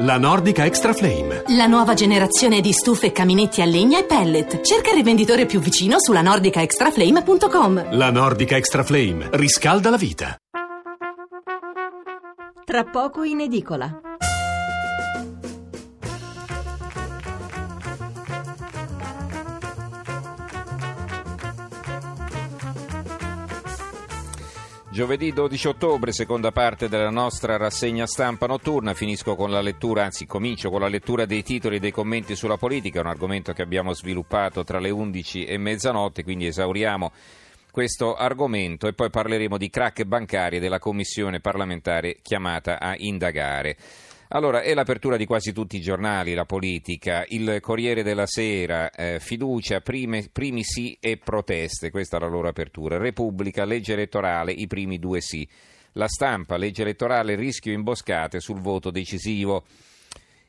La Nordica Extra Flame. La nuova generazione di stufe, caminetti a legna e pellet. Cerca il rivenditore più vicino sulla nordicaextraflame.com. La Nordica Extra Flame riscalda la vita. Tra poco in edicola. Giovedì 12 ottobre, seconda parte della nostra rassegna stampa notturna. Finisco con la lettura, anzi comincio con la lettura dei titoli e dei commenti sulla politica, un argomento che abbiamo sviluppato tra le 11 e mezzanotte, quindi esauriamo questo argomento e poi parleremo di crack bancari e della commissione parlamentare chiamata a indagare. Allora, è l'apertura di quasi tutti i giornali, la politica, il Corriere della Sera, eh, fiducia, prime, primi sì e proteste, questa è la loro apertura. Repubblica, legge elettorale, i primi due sì. La stampa, legge elettorale, rischio imboscate sul voto decisivo.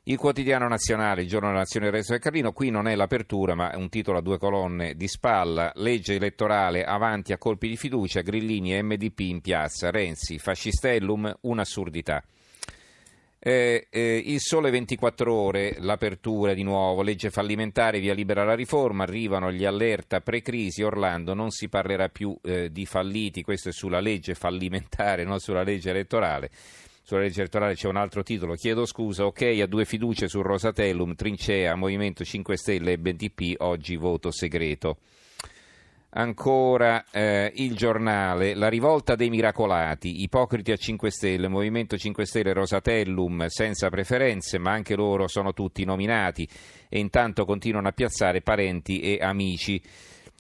Il quotidiano nazionale, il giorno della nazione del resto del Carlino, qui non è l'apertura ma è un titolo a due colonne di spalla, legge elettorale avanti a colpi di fiducia, Grillini e MDP in piazza, Renzi, fascistellum, un'assurdità. Eh, eh, il sole 24 ore, l'apertura di nuovo, legge fallimentare, via libera la riforma, arrivano gli allerta pre-crisi, Orlando non si parlerà più eh, di falliti, questo è sulla legge fallimentare, non sulla legge elettorale. Sulla legge elettorale c'è un altro titolo, chiedo scusa, ok a due fiducie su Rosatellum, Trincea, Movimento 5 Stelle e BDP, oggi voto segreto. Ancora eh, il giornale, la rivolta dei miracolati, ipocriti a 5 Stelle, Movimento 5 Stelle, Rosatellum, senza preferenze, ma anche loro sono tutti nominati e intanto continuano a piazzare parenti e amici.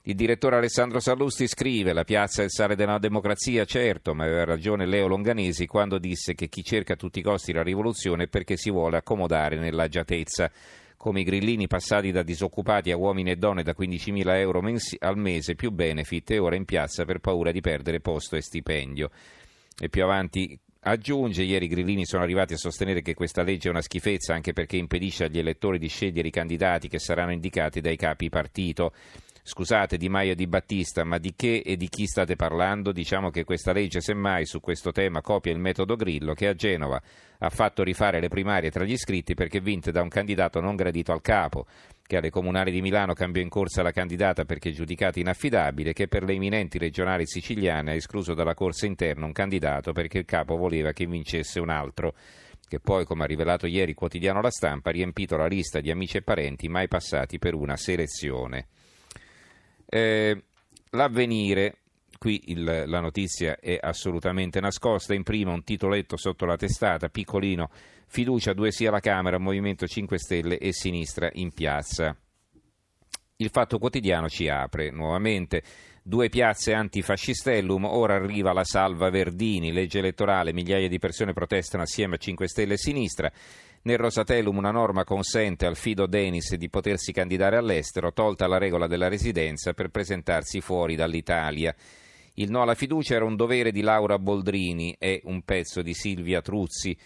Il direttore Alessandro Sallusti scrive: La piazza è il sale della democrazia, certo, ma aveva ragione Leo Longanesi quando disse che chi cerca a tutti i costi la rivoluzione è perché si vuole accomodare nell'agiatezza come i grillini passati da disoccupati a uomini e donne da 15.000 euro mensi- al mese più benefit e ora in piazza per paura di perdere posto e stipendio. E più avanti aggiunge, ieri i grillini sono arrivati a sostenere che questa legge è una schifezza anche perché impedisce agli elettori di scegliere i candidati che saranno indicati dai capi partito. Scusate Di Maio e Di Battista, ma di che e di chi state parlando? Diciamo che questa legge semmai su questo tema copia il metodo Grillo che a Genova ha fatto rifare le primarie tra gli iscritti perché vinte da un candidato non gradito al capo, che alle comunali di Milano cambiò in corsa la candidata perché giudicata inaffidabile, che per le imminenti regionali siciliane ha escluso dalla corsa interna un candidato perché il capo voleva che vincesse un altro che poi, come ha rivelato ieri il quotidiano La Stampa, ha riempito la lista di amici e parenti mai passati per una selezione. Eh, l'avvenire, qui il, la notizia è assolutamente nascosta, in prima un titoletto sotto la testata, piccolino, fiducia due sia la Camera, Movimento 5 Stelle e Sinistra in piazza. Il Fatto Quotidiano ci apre nuovamente. Due piazze antifascistellum, ora arriva la salva Verdini, legge elettorale, migliaia di persone protestano assieme a 5 Stelle e Sinistra. Nel Rosatellum una norma consente al Fido Denis di potersi candidare all'estero, tolta la regola della residenza per presentarsi fuori dall'Italia. Il no alla fiducia era un dovere di Laura Boldrini e un pezzo di Silvia Truzzi.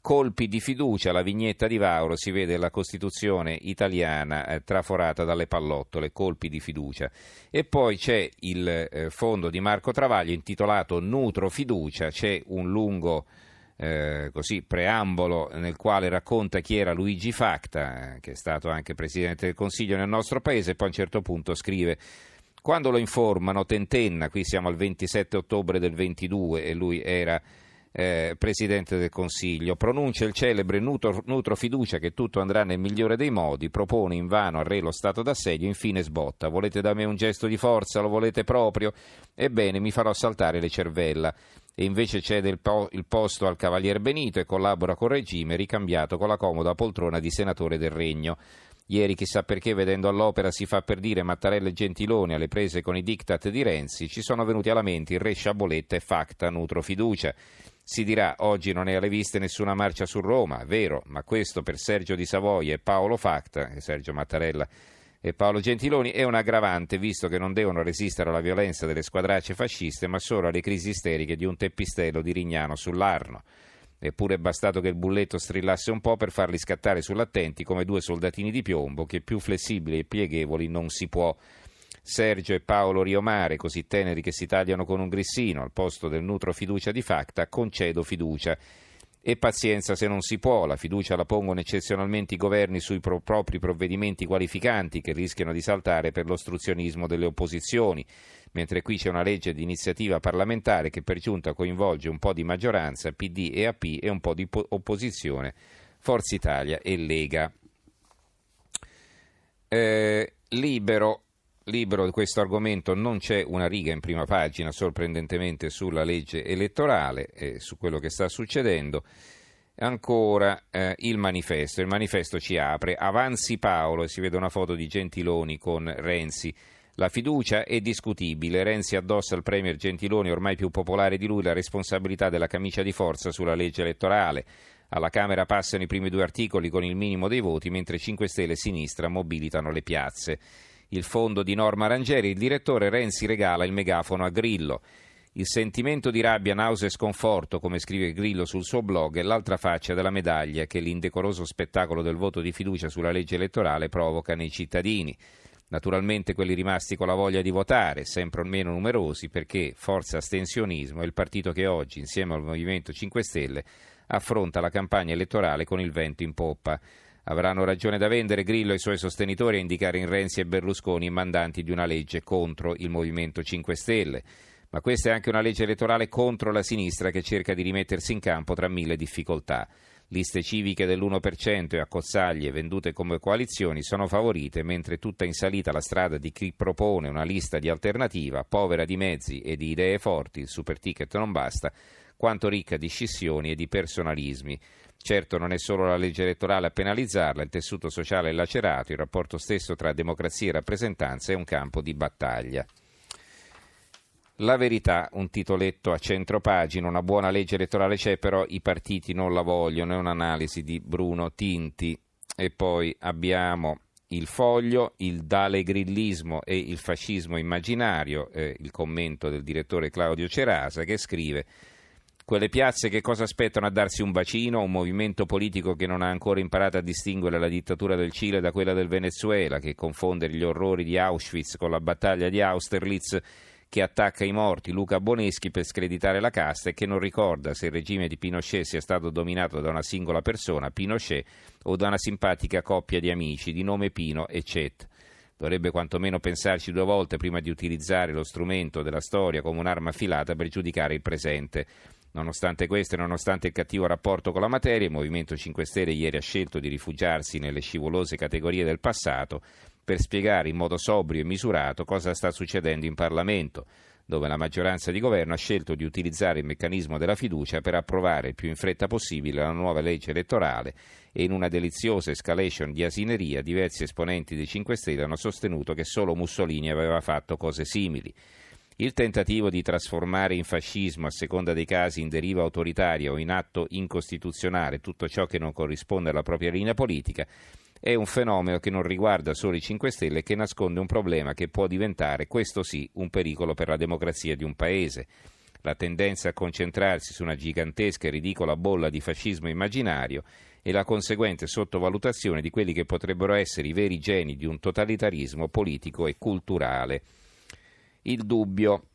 Colpi di fiducia, la vignetta di Vauro si vede la Costituzione italiana eh, traforata dalle pallottole, colpi di fiducia. E poi c'è il eh, fondo di Marco Travaglio intitolato Nutro Fiducia, c'è un lungo eh, così, preambolo nel quale racconta chi era Luigi Facta, eh, che è stato anche Presidente del Consiglio nel nostro paese, e poi a un certo punto scrive quando lo informano, tentenna, qui siamo al 27 ottobre del 22 e lui era eh, Presidente del Consiglio, pronuncia il celebre nutro, nutro, fiducia che tutto andrà nel migliore dei modi, propone invano al re lo stato d'assedio, infine sbotta. Volete da me un gesto di forza? Lo volete proprio? Ebbene, mi farò saltare le cervella. E invece cede il, po- il posto al Cavalier Benito e collabora col regime, ricambiato con la comoda poltrona di senatore del Regno. Ieri, chissà perché, vedendo all'opera si fa per dire Mattarella e Gentiloni alle prese con i diktat di Renzi, ci sono venuti alla mente il re Sciaboletta e Facta Nutro Fiducia. Si dirà oggi non è alle viste nessuna marcia su Roma, vero, ma questo per Sergio di Savoia e Paolo Facta, e Sergio Mattarella e Paolo Gentiloni è un aggravante visto che non devono resistere alla violenza delle squadracce fasciste ma solo alle crisi isteriche di un teppistello di Rignano sull'Arno. Eppure è bastato che il bulletto strillasse un po' per farli scattare sull'attenti come due soldatini di piombo che più flessibili e pieghevoli non si può. Sergio e Paolo Riomare, così teneri che si tagliano con un grissino, al posto del nutro fiducia di facta, concedo fiducia. E pazienza se non si può, la fiducia la pongono eccezionalmente i governi sui pro- propri provvedimenti qualificanti che rischiano di saltare per l'ostruzionismo delle opposizioni, mentre qui c'è una legge di iniziativa parlamentare che per giunta coinvolge un po' di maggioranza, PD e AP e un po' di po- opposizione, Forza Italia e Lega. Eh, libero libero di questo argomento non c'è una riga in prima pagina, sorprendentemente, sulla legge elettorale e su quello che sta succedendo. Ancora eh, il manifesto. Il manifesto ci apre. Avanzi Paolo e si vede una foto di Gentiloni con Renzi. La fiducia è discutibile. Renzi addossa al Premier Gentiloni, ormai più popolare di lui, la responsabilità della camicia di forza sulla legge elettorale. Alla Camera passano i primi due articoli con il minimo dei voti, mentre 5 Stelle e Sinistra mobilitano le piazze il fondo di Norma Rangeri, il direttore Renzi regala il megafono a Grillo. Il sentimento di rabbia, nausea e sconforto, come scrive Grillo sul suo blog, è l'altra faccia della medaglia che l'indecoroso spettacolo del voto di fiducia sulla legge elettorale provoca nei cittadini. Naturalmente quelli rimasti con la voglia di votare, sempre meno numerosi, perché Forza Astensionismo è il partito che oggi, insieme al Movimento 5 Stelle, affronta la campagna elettorale con il vento in poppa. Avranno ragione da vendere Grillo e i suoi sostenitori a indicare in Renzi e Berlusconi i mandanti di una legge contro il Movimento 5 Stelle. Ma questa è anche una legge elettorale contro la sinistra che cerca di rimettersi in campo tra mille difficoltà. Liste civiche dell'1% e accozzaglie vendute come coalizioni sono favorite, mentre tutta in salita la strada di chi propone una lista di alternativa, povera di mezzi e di idee forti, il super ticket non basta, quanto ricca di scissioni e di personalismi. Certo non è solo la legge elettorale a penalizzarla, il tessuto sociale è lacerato, il rapporto stesso tra democrazia e rappresentanza è un campo di battaglia. La verità, un titoletto a centro pagina, una buona legge elettorale c'è, però i partiti non la vogliono, è un'analisi di Bruno Tinti. E poi abbiamo il foglio, il dalegrillismo e il fascismo immaginario, eh, il commento del direttore Claudio Cerasa che scrive quelle piazze che cosa aspettano a darsi un bacino? Un movimento politico che non ha ancora imparato a distinguere la dittatura del Cile da quella del Venezuela, che confondere gli orrori di Auschwitz con la battaglia di Austerlitz che attacca i morti Luca Boneschi per screditare la casta e che non ricorda se il regime di Pinochet sia stato dominato da una singola persona, Pinochet, o da una simpatica coppia di amici di nome Pino e Chet. Dovrebbe quantomeno pensarci due volte prima di utilizzare lo strumento della storia come un'arma affilata per giudicare il presente. Nonostante questo e nonostante il cattivo rapporto con la materia, il Movimento 5 Stelle ieri ha scelto di rifugiarsi nelle scivolose categorie del passato per spiegare in modo sobrio e misurato cosa sta succedendo in Parlamento, dove la maggioranza di governo ha scelto di utilizzare il meccanismo della fiducia per approvare il più in fretta possibile la nuova legge elettorale e in una deliziosa escalation di asineria diversi esponenti dei 5 Stelle hanno sostenuto che solo Mussolini aveva fatto cose simili. Il tentativo di trasformare in fascismo, a seconda dei casi, in deriva autoritaria o in atto incostituzionale tutto ciò che non corrisponde alla propria linea politica è un fenomeno che non riguarda solo i 5 Stelle e che nasconde un problema che può diventare, questo sì, un pericolo per la democrazia di un paese. La tendenza a concentrarsi su una gigantesca e ridicola bolla di fascismo immaginario e la conseguente sottovalutazione di quelli che potrebbero essere i veri geni di un totalitarismo politico e culturale il dubbio.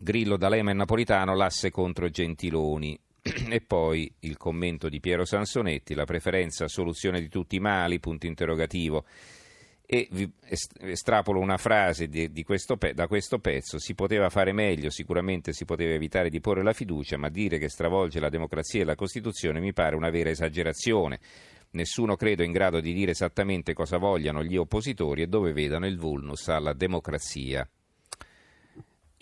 Grillo, D'Alema e Napolitano, l'asse contro Gentiloni. e poi il commento di Piero Sansonetti, la preferenza soluzione di tutti i mali, punto interrogativo. E vi estrapolo una frase di, di questo, da questo pezzo, si poteva fare meglio, sicuramente si poteva evitare di porre la fiducia, ma dire che stravolge la democrazia e la Costituzione mi pare una vera esagerazione. Nessuno credo in grado di dire esattamente cosa vogliano gli oppositori e dove vedano il vulnus alla democrazia.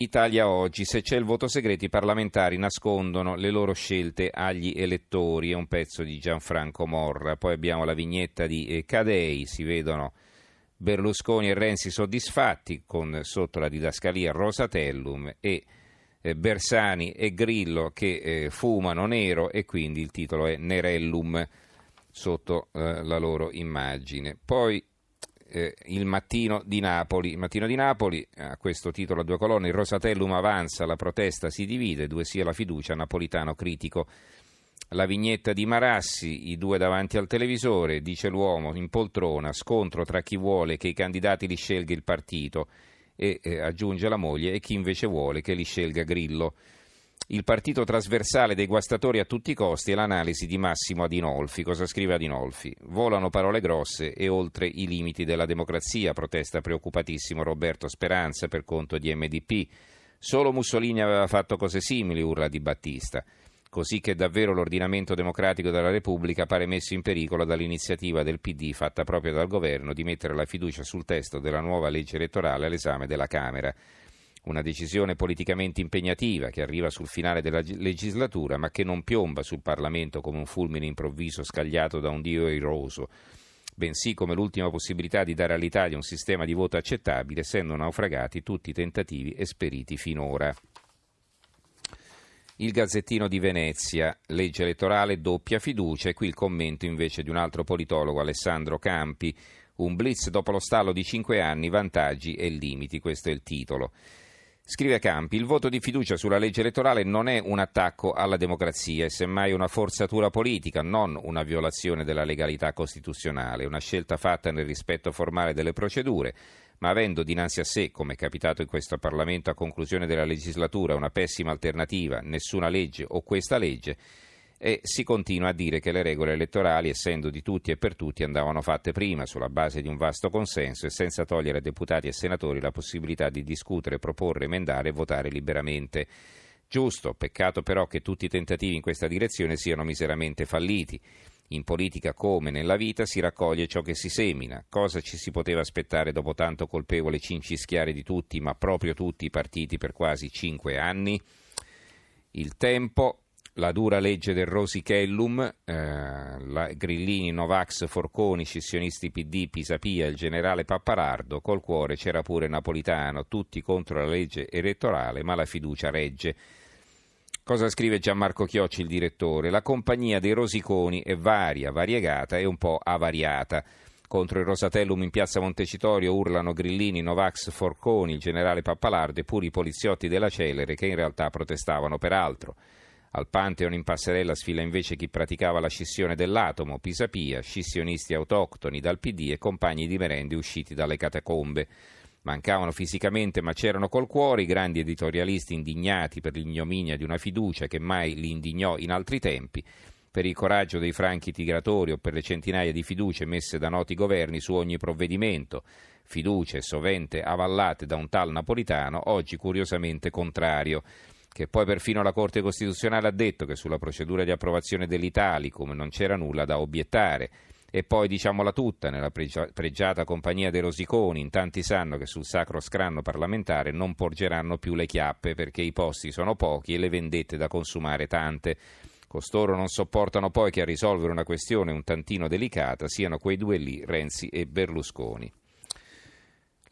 Italia oggi, se c'è il voto segreto i parlamentari nascondono le loro scelte agli elettori, è un pezzo di Gianfranco Morra, poi abbiamo la vignetta di eh, Cadei, si vedono Berlusconi e Renzi soddisfatti con sotto la didascalia Rosatellum e eh, Bersani e Grillo che eh, fumano nero e quindi il titolo è Nerellum sotto la loro immagine. Poi eh, il mattino di Napoli. Il mattino di Napoli, a questo titolo a due colonne, il Rosatellum avanza, la protesta si divide, due sia la fiducia, Napolitano critico. La vignetta di Marassi, i due davanti al televisore, dice l'uomo in poltrona, scontro tra chi vuole che i candidati li scelga il partito e eh, aggiunge la moglie e chi invece vuole che li scelga Grillo. Il partito trasversale dei guastatori a tutti i costi e l'analisi di Massimo Adinolfi. Cosa scrive Adinolfi? Volano parole grosse e oltre i limiti della democrazia, protesta preoccupatissimo Roberto Speranza per conto di MDP. Solo Mussolini aveva fatto cose simili, urla di Battista così che davvero l'ordinamento democratico della Repubblica pare messo in pericolo dall'iniziativa del PD fatta proprio dal governo di mettere la fiducia sul testo della nuova legge elettorale all'esame della Camera. Una decisione politicamente impegnativa che arriva sul finale della legislatura ma che non piomba sul Parlamento come un fulmine improvviso scagliato da un dio iroso, bensì come l'ultima possibilità di dare all'Italia un sistema di voto accettabile, essendo naufragati tutti i tentativi esperiti finora. Il Gazzettino di Venezia, legge elettorale, doppia fiducia e qui il commento invece di un altro politologo, Alessandro Campi, un blitz dopo lo stallo di cinque anni, vantaggi e limiti, questo è il titolo. Scrive Campi, il voto di fiducia sulla legge elettorale non è un attacco alla democrazia, è semmai una forzatura politica, non una violazione della legalità costituzionale, una scelta fatta nel rispetto formale delle procedure, ma avendo dinanzi a sé, come è capitato in questo Parlamento a conclusione della legislatura, una pessima alternativa, nessuna legge o questa legge, e si continua a dire che le regole elettorali, essendo di tutti e per tutti, andavano fatte prima, sulla base di un vasto consenso e senza togliere ai deputati e senatori la possibilità di discutere, proporre, emendare e votare liberamente. Giusto, peccato però che tutti i tentativi in questa direzione siano miseramente falliti. In politica come nella vita si raccoglie ciò che si semina. Cosa ci si poteva aspettare dopo tanto colpevole cincischiare di tutti, ma proprio tutti i partiti per quasi cinque anni? Il tempo, la dura legge del Rosicellum, eh, Grillini, Novax, Forconi, scissionisti PD, Pisapia, il generale Papparardo, col cuore c'era pure Napolitano, tutti contro la legge elettorale, ma la fiducia regge. Cosa scrive Gianmarco Chiocci, il direttore? La compagnia dei Rosiconi è varia, variegata e un po' avariata. Contro il Rosatellum in piazza Montecitorio urlano Grillini, Novax, Forconi, il generale Pappalardo e pure i poliziotti della Celere che in realtà protestavano per altro. Al Pantheon in passerella sfila invece chi praticava la scissione dell'atomo, Pisapia, scissionisti autoctoni dal PD e compagni di merende usciti dalle catacombe. Mancavano fisicamente ma c'erano col cuore i grandi editorialisti indignati per l'ignominia di una fiducia che mai li indignò in altri tempi, per il coraggio dei franchi tigratori o per le centinaia di fiducie messe da noti governi su ogni provvedimento, fiducie sovente avallate da un tal napolitano, oggi curiosamente contrario che poi perfino la Corte Costituzionale ha detto che sulla procedura di approvazione dell'Italicum non c'era nulla da obiettare e poi diciamola tutta, nella pregiata compagnia dei Rosiconi, in tanti sanno che sul sacro scranno parlamentare non porgeranno più le chiappe perché i posti sono pochi e le vendette da consumare tante. Costoro non sopportano poi che a risolvere una questione un tantino delicata siano quei due lì, Renzi e Berlusconi.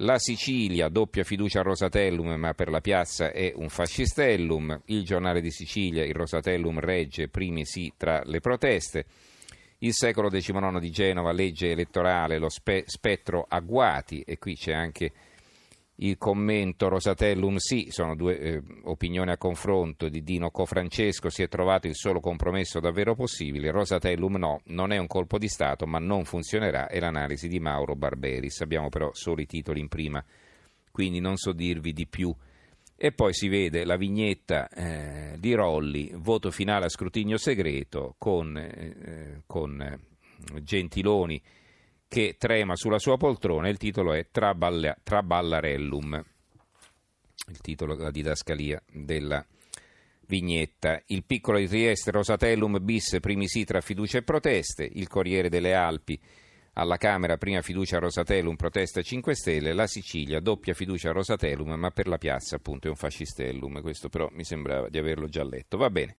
La Sicilia, doppia fiducia a Rosatellum, ma per la piazza è un fascistellum. Il giornale di Sicilia, il Rosatellum regge primi sì tra le proteste. Il secolo XIX di Genova, legge elettorale, lo spe- spettro agguati, e qui c'è anche il commento Rosatellum sì, sono due eh, opinioni a confronto di Dino Cofrancesco, si è trovato il solo compromesso davvero possibile, Rosatellum no, non è un colpo di Stato ma non funzionerà, è l'analisi di Mauro Barberis, abbiamo però solo i titoli in prima, quindi non so dirvi di più. E poi si vede la vignetta eh, di Rolli, voto finale a scrutinio segreto, con, eh, con eh, Gentiloni che trema sulla sua poltrona. Il titolo è Traballa, Traballarellum, il titolo della didascalia della vignetta. Il piccolo di Trieste, Rosatellum bis, primi sì tra fiducia e proteste. Il Corriere delle Alpi alla Camera prima fiducia a Rosatellum, protesta 5 Stelle, la Sicilia doppia fiducia a Rosatellum, ma per la piazza appunto è un fascistellum, questo però mi sembrava di averlo già letto. Va bene.